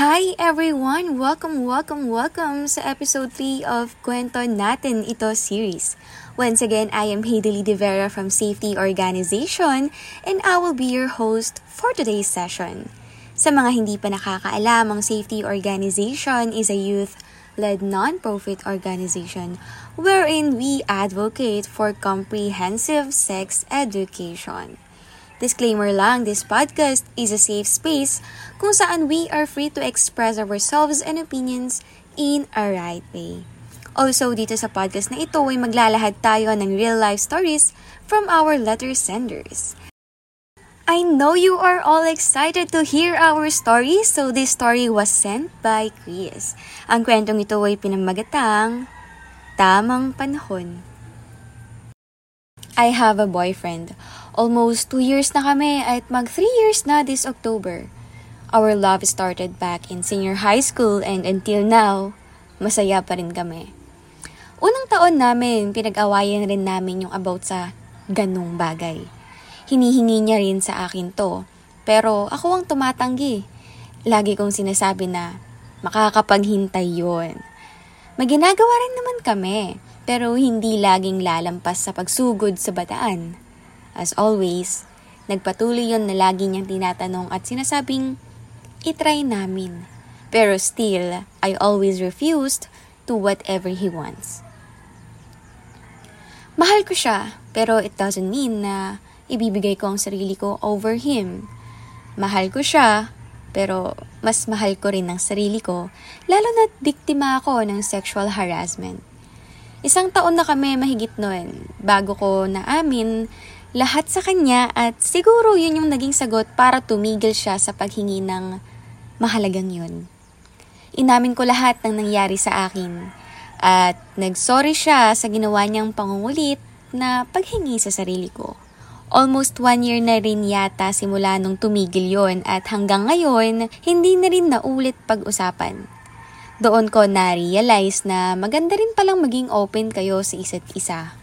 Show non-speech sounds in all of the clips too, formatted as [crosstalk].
Hi everyone! Welcome, welcome, welcome sa episode 3 of Kwento Natin Ito series. Once again, I am Haideli De Vera from Safety Organization and I will be your host for today's session. Sa mga hindi pa nakakaalam, ang Safety Organization is a youth-led non-profit organization wherein we advocate for comprehensive sex education. Disclaimer lang, this podcast is a safe space kung saan we are free to express ourselves and opinions in a right way. Also, dito sa podcast na ito ay maglalahad tayo ng real-life stories from our letter senders. I know you are all excited to hear our story, so this story was sent by Chris. Ang kwentong ito ay pinamagatang Tamang Panahon. I have a boyfriend. Almost two years na kami at mag three years na this October. Our love started back in senior high school and until now, masaya pa rin kami. Unang taon namin, pinag-awayan rin namin yung about sa ganung bagay. Hinihingi niya rin sa akin to, pero ako ang tumatanggi. Lagi kong sinasabi na makakapaghintay yon. Maginagawa rin naman kami, pero hindi laging lalampas sa pagsugod sa bataan. As always, nagpatuloy yon na lagi niyang tinatanong at sinasabing, itry namin. Pero still, I always refused to whatever he wants. Mahal ko siya, pero it doesn't mean na ibibigay ko ang sarili ko over him. Mahal ko siya, pero mas mahal ko rin ang sarili ko, lalo na't biktima ako ng sexual harassment. Isang taon na kami mahigit noon bago ko naamin lahat sa kanya at siguro yun yung naging sagot para tumigil siya sa paghingi ng mahalagang yun. Inamin ko lahat ng nangyari sa akin at nagsorry siya sa ginawa niyang pangungulit na paghingi sa sarili ko. Almost one year na rin yata simula nung tumigil yon at hanggang ngayon, hindi na rin naulit pag-usapan. Doon ko na-realize na maganda rin palang maging open kayo sa isa't isa.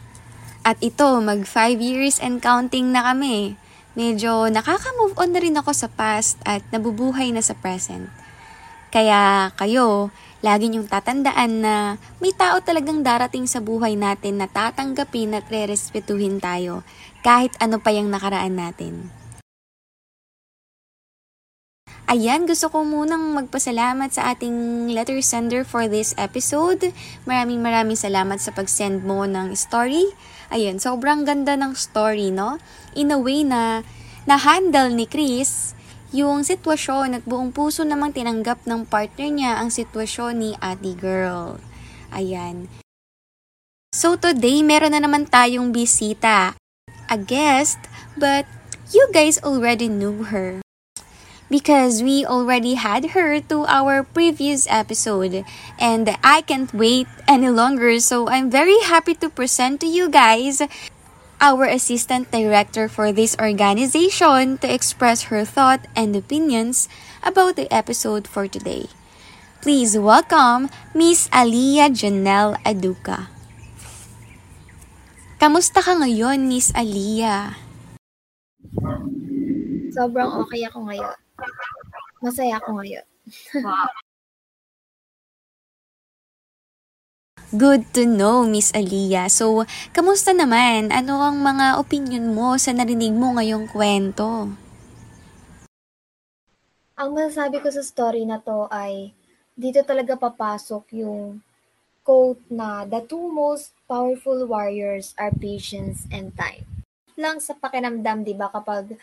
At ito, mag 5 years and counting na kami. Medyo nakaka-move on na rin ako sa past at nabubuhay na sa present. Kaya kayo, lagi niyong tatandaan na may tao talagang darating sa buhay natin na tatanggapin at re-respetuhin tayo kahit ano pa yung nakaraan natin. Ayan, gusto ko munang magpasalamat sa ating letter sender for this episode. Maraming maraming salamat sa pag-send mo ng story. Ayan, sobrang ganda ng story, no? In a way na na-handle ni Chris yung sitwasyon at buong puso namang tinanggap ng partner niya ang sitwasyon ni Ate Girl. Ayan. So today, meron na naman tayong bisita. A guest, but you guys already knew her because we already had her to our previous episode and I can't wait any longer so I'm very happy to present to you guys our assistant director for this organization to express her thought and opinions about the episode for today. Please welcome Miss Aliyah Janelle Aduka. Kamusta ka ngayon, Miss Aliyah? Sobrang okay ako ngayon. Masaya ako ngayon. wow. [laughs] Good to know, Miss Aliyah. So, kamusta naman? Ano ang mga opinion mo sa narinig mo ngayong kwento? Ang masasabi ko sa story na to ay dito talaga papasok yung quote na the two most powerful warriors are patience and time. Lang sa pakinamdam, di ba, kapag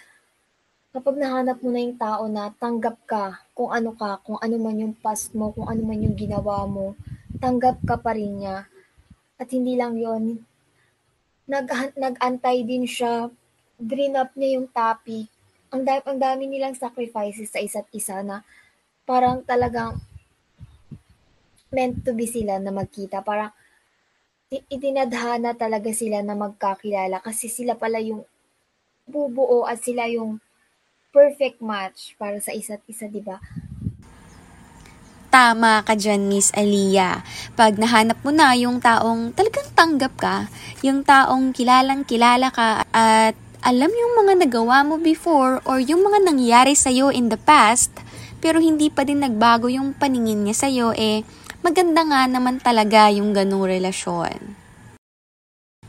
kapag nahanap mo na yung tao na tanggap ka kung ano ka, kung ano man yung past mo, kung ano man yung ginawa mo, tanggap ka pa rin niya. At hindi lang yon nag, nag-antay din siya, drain up niya yung topic. Ang, dami, ang dami nilang sacrifices sa isa't isa na parang talagang meant to be sila na magkita. Parang itinadhana talaga sila na magkakilala kasi sila pala yung bubuo at sila yung perfect match para sa isa't isa, di ba? Tama ka dyan, Miss Aliyah. Pag nahanap mo na yung taong talagang tanggap ka, yung taong kilalang kilala ka at alam yung mga nagawa mo before or yung mga nangyari sa'yo in the past, pero hindi pa din nagbago yung paningin niya sa'yo, eh, maganda nga naman talaga yung ganong relasyon.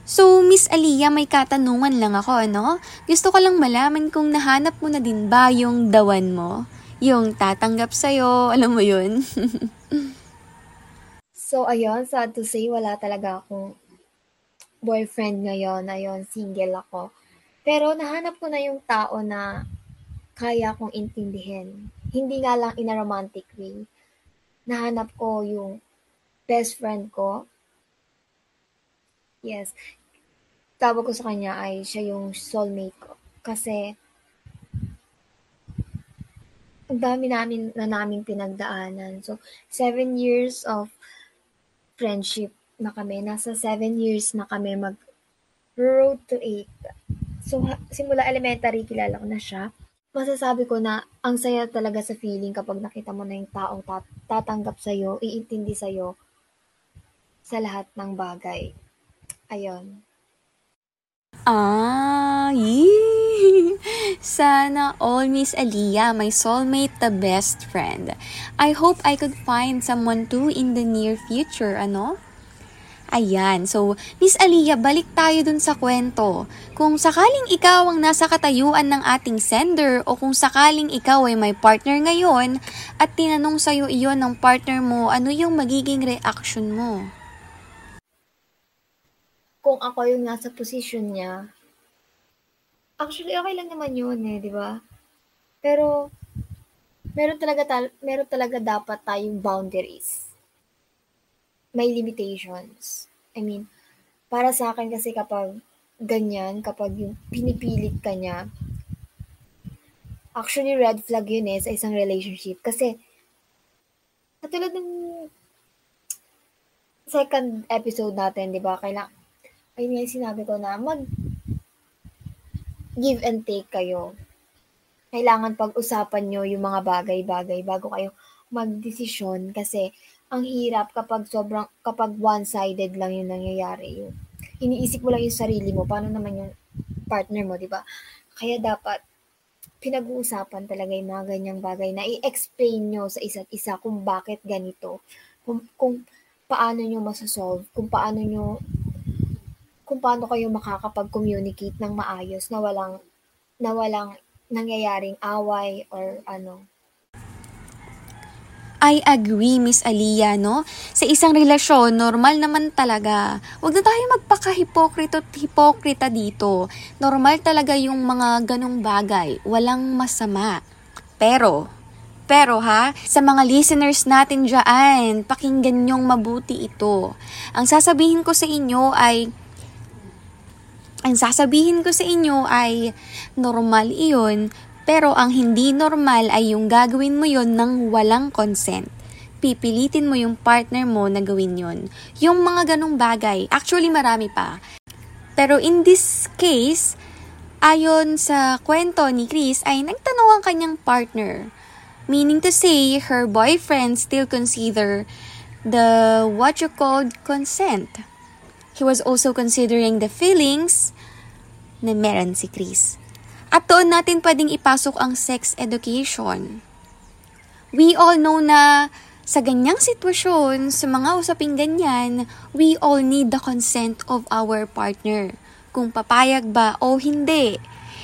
So, Miss Aliyah, may katanungan lang ako, ano? Gusto ko lang malaman kung nahanap mo na din ba yung dawan mo? Yung tatanggap sa'yo, alam mo yun? [laughs] so, ayun, sad to say, wala talaga akong boyfriend ngayon. Ayun, single ako. Pero nahanap ko na yung tao na kaya kong intindihin. Hindi nga lang in a romantic way. Nahanap ko yung best friend ko. Yes. Tawag ko sa kanya ay siya yung soulmate ko. Kasi ang dami namin na naming pinagdaanan. So, seven years of friendship na kami. Nasa seven years na kami mag road to eight. So, simula elementary, kilala ko na siya. Masasabi ko na ang saya talaga sa feeling kapag nakita mo na yung taong tat- tatanggap sa'yo, iintindi sa'yo sa lahat ng bagay. Ayun. Ah. [laughs] Sana all Miss Aliyah, my soulmate, the best friend. I hope I could find someone too in the near future, ano? Ayan, so Miss Aliyah, balik tayo dun sa kwento. Kung sakaling ikaw ang nasa katayuan ng ating sender o kung sakaling ikaw ay may partner ngayon at tinanong sa'yo iyon ng partner mo, ano yung magiging reaction mo? Kung ako yung nasa position niya, actually okay lang naman yun eh, di ba? Pero meron talaga tal- meron talaga dapat tayong boundaries. May limitations. I mean, para sa akin kasi kapag ganyan, kapag yung pinipilit ka niya, actually red flag yun eh sa isang relationship. Kasi, katulad ng second episode natin, di ba, kailangan, ayun nga yung sinabi ko na mag give and take kayo. Kailangan pag-usapan nyo yung mga bagay-bagay bago kayo magdesisyon kasi ang hirap kapag sobrang kapag one-sided lang yung nangyayari yung iniisip mo lang yung sarili mo paano naman yung partner mo di ba? Kaya dapat pinag-uusapan talaga yung mga ganyang bagay na i-explain nyo sa isa't isa kung bakit ganito. Kung, kung paano nyo masasolve kung paano nyo kung paano kayo makakapag-communicate ng maayos na walang na walang nangyayaring away or ano. I agree, Miss Aliyah, no? Sa isang relasyon, normal naman talaga. Huwag na tayo magpaka-hipokrito at hipokrita dito. Normal talaga yung mga ganong bagay. Walang masama. Pero, pero ha, sa mga listeners natin dyan, pakinggan nyong mabuti ito. Ang sasabihin ko sa inyo ay, ang sasabihin ko sa inyo ay normal iyon, pero ang hindi normal ay yung gagawin mo yon ng walang consent. Pipilitin mo yung partner mo na gawin yon. Yung mga ganong bagay, actually marami pa. Pero in this case, ayon sa kwento ni Chris ay nagtanong ang kanyang partner. Meaning to say, her boyfriend still consider the what you called consent. He was also considering the feelings na meron si Chris. At doon natin pwedeng ipasok ang sex education. We all know na sa ganyang sitwasyon, sa mga usaping ganyan, we all need the consent of our partner. Kung papayag ba o hindi.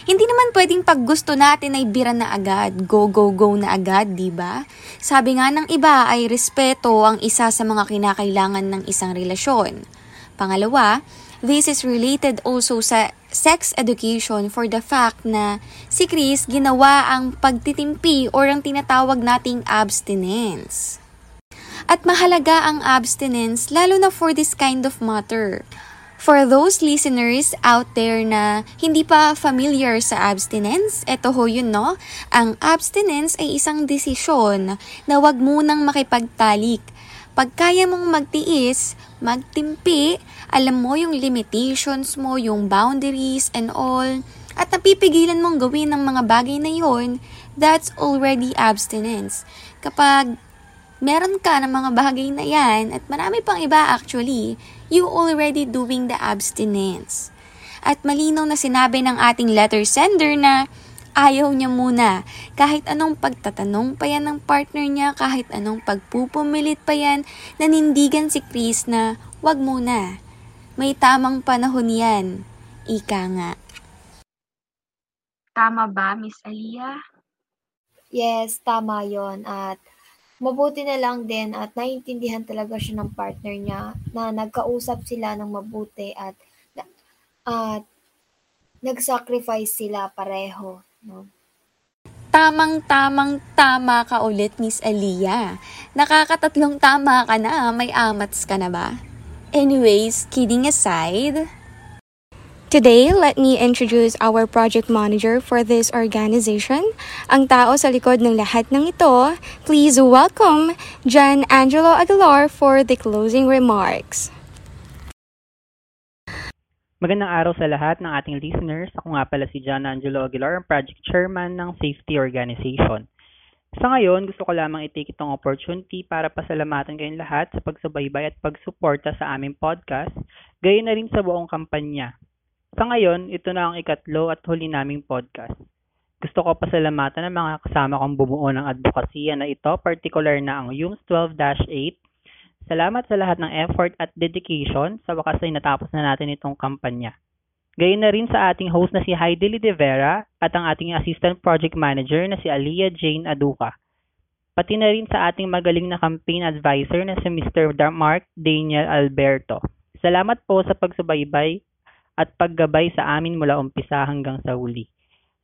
Hindi naman pwedeng pag gusto natin ay bira na agad, go go go na agad, di ba? Sabi nga ng iba ay respeto ang isa sa mga kinakailangan ng isang relasyon. Pangalawa, this is related also sa sex education for the fact na si Chris ginawa ang pagtitimpi or ang tinatawag nating abstinence. At mahalaga ang abstinence lalo na for this kind of matter. For those listeners out there na hindi pa familiar sa abstinence, eto ho yun no, ang abstinence ay isang desisyon na wag munang makipagtalik. Pag kaya mong magtiis, magtimpi, alam mo yung limitations mo, yung boundaries and all, at napipigilan mong gawin ng mga bagay na yon, that's already abstinence. Kapag meron ka ng mga bagay na yan, at marami pang iba actually, you already doing the abstinence. At malinaw na sinabi ng ating letter sender na Ayaw niya muna. Kahit anong pagtatanong pa yan ng partner niya, kahit anong pagpupumilit pa yan, nanindigan si Chris na wag muna. May tamang panahon yan. Ika nga. Tama ba, Miss Aliyah? Yes, tama yon At mabuti na lang din at naiintindihan talaga siya ng partner niya na nagkausap sila ng mabuti at at nag-sacrifice sila pareho. No? Tamang-tamang tama ka ulit, Miss Aliyah. Nakakatatlong tama ka na, may amats ka na ba? Anyways, kidding aside, Today, let me introduce our project manager for this organization, ang tao sa likod ng lahat ng ito. Please welcome John Angelo Aguilar for the closing remarks. Magandang araw sa lahat ng ating listeners. Ako nga pala si John Angelo Aguilar, project chairman ng Safety Organization. Sa ngayon, gusto ko lamang i-take itong opportunity para pasalamatan kayong lahat sa pagsubaybay at pagsuporta sa aming podcast, gayon na rin sa buong kampanya. Sa ngayon, ito na ang ikatlo at huli naming podcast. Gusto ko pasalamatan ang mga kasama kong bumuo ng advokasya na ito, particular na ang UMS 12-8. Salamat sa lahat ng effort at dedication. Sa wakas ay natapos na natin itong kampanya. Gayon na rin sa ating host na si Heidi Lidevera at ang ating assistant project manager na si Aliyah Jane Aduca. Pati na rin sa ating magaling na campaign advisor na si Mr. Mark Daniel Alberto. Salamat po sa pagsubaybay at paggabay sa amin mula umpisa hanggang sa huli.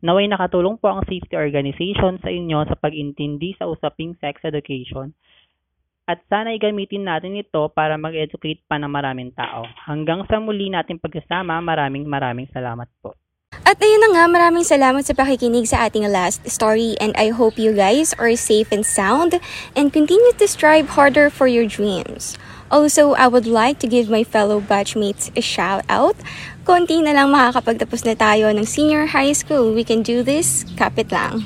Naway nakatulong po ang safety organization sa inyo sa pag-intindi sa usaping sex education at sana gamitin natin ito para mag-educate pa ng maraming tao. Hanggang sa muli natin pagsasama, maraming maraming salamat po. At ayun na nga, maraming salamat sa pakikinig sa ating last story and I hope you guys are safe and sound and continue to strive harder for your dreams. Also, I would like to give my fellow batchmates a shout out. Konti na lang makakapagtapos na tayo ng senior high school. We can do this, kapit lang.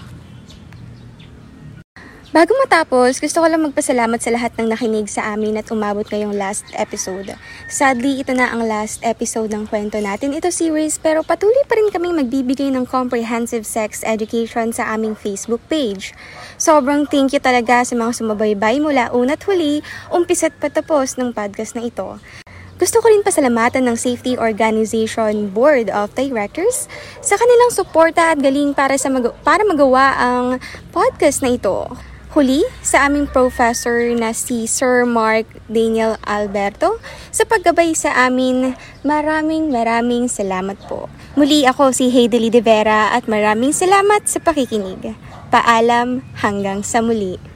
Bago matapos, gusto ko lang magpasalamat sa lahat ng nakinig sa amin at umabot ngayong last episode. Sadly, ito na ang last episode ng kwento natin ito series pero patuloy pa rin kaming magbibigay ng comprehensive sex education sa aming Facebook page. Sobrang thank you talaga sa mga sumabaybay mula una't huli, umpisa't patapos ng podcast na ito. Gusto ko rin pasalamatan ng Safety Organization Board of Directors sa kanilang suporta at galing para sa mag- para magawa ang podcast na ito. Huli, sa aming professor na si Sir Mark Daniel Alberto sa paggabay sa amin, maraming maraming salamat po. Muli ako si Haideli De Vera at maraming salamat sa pakikinig. Paalam hanggang sa muli.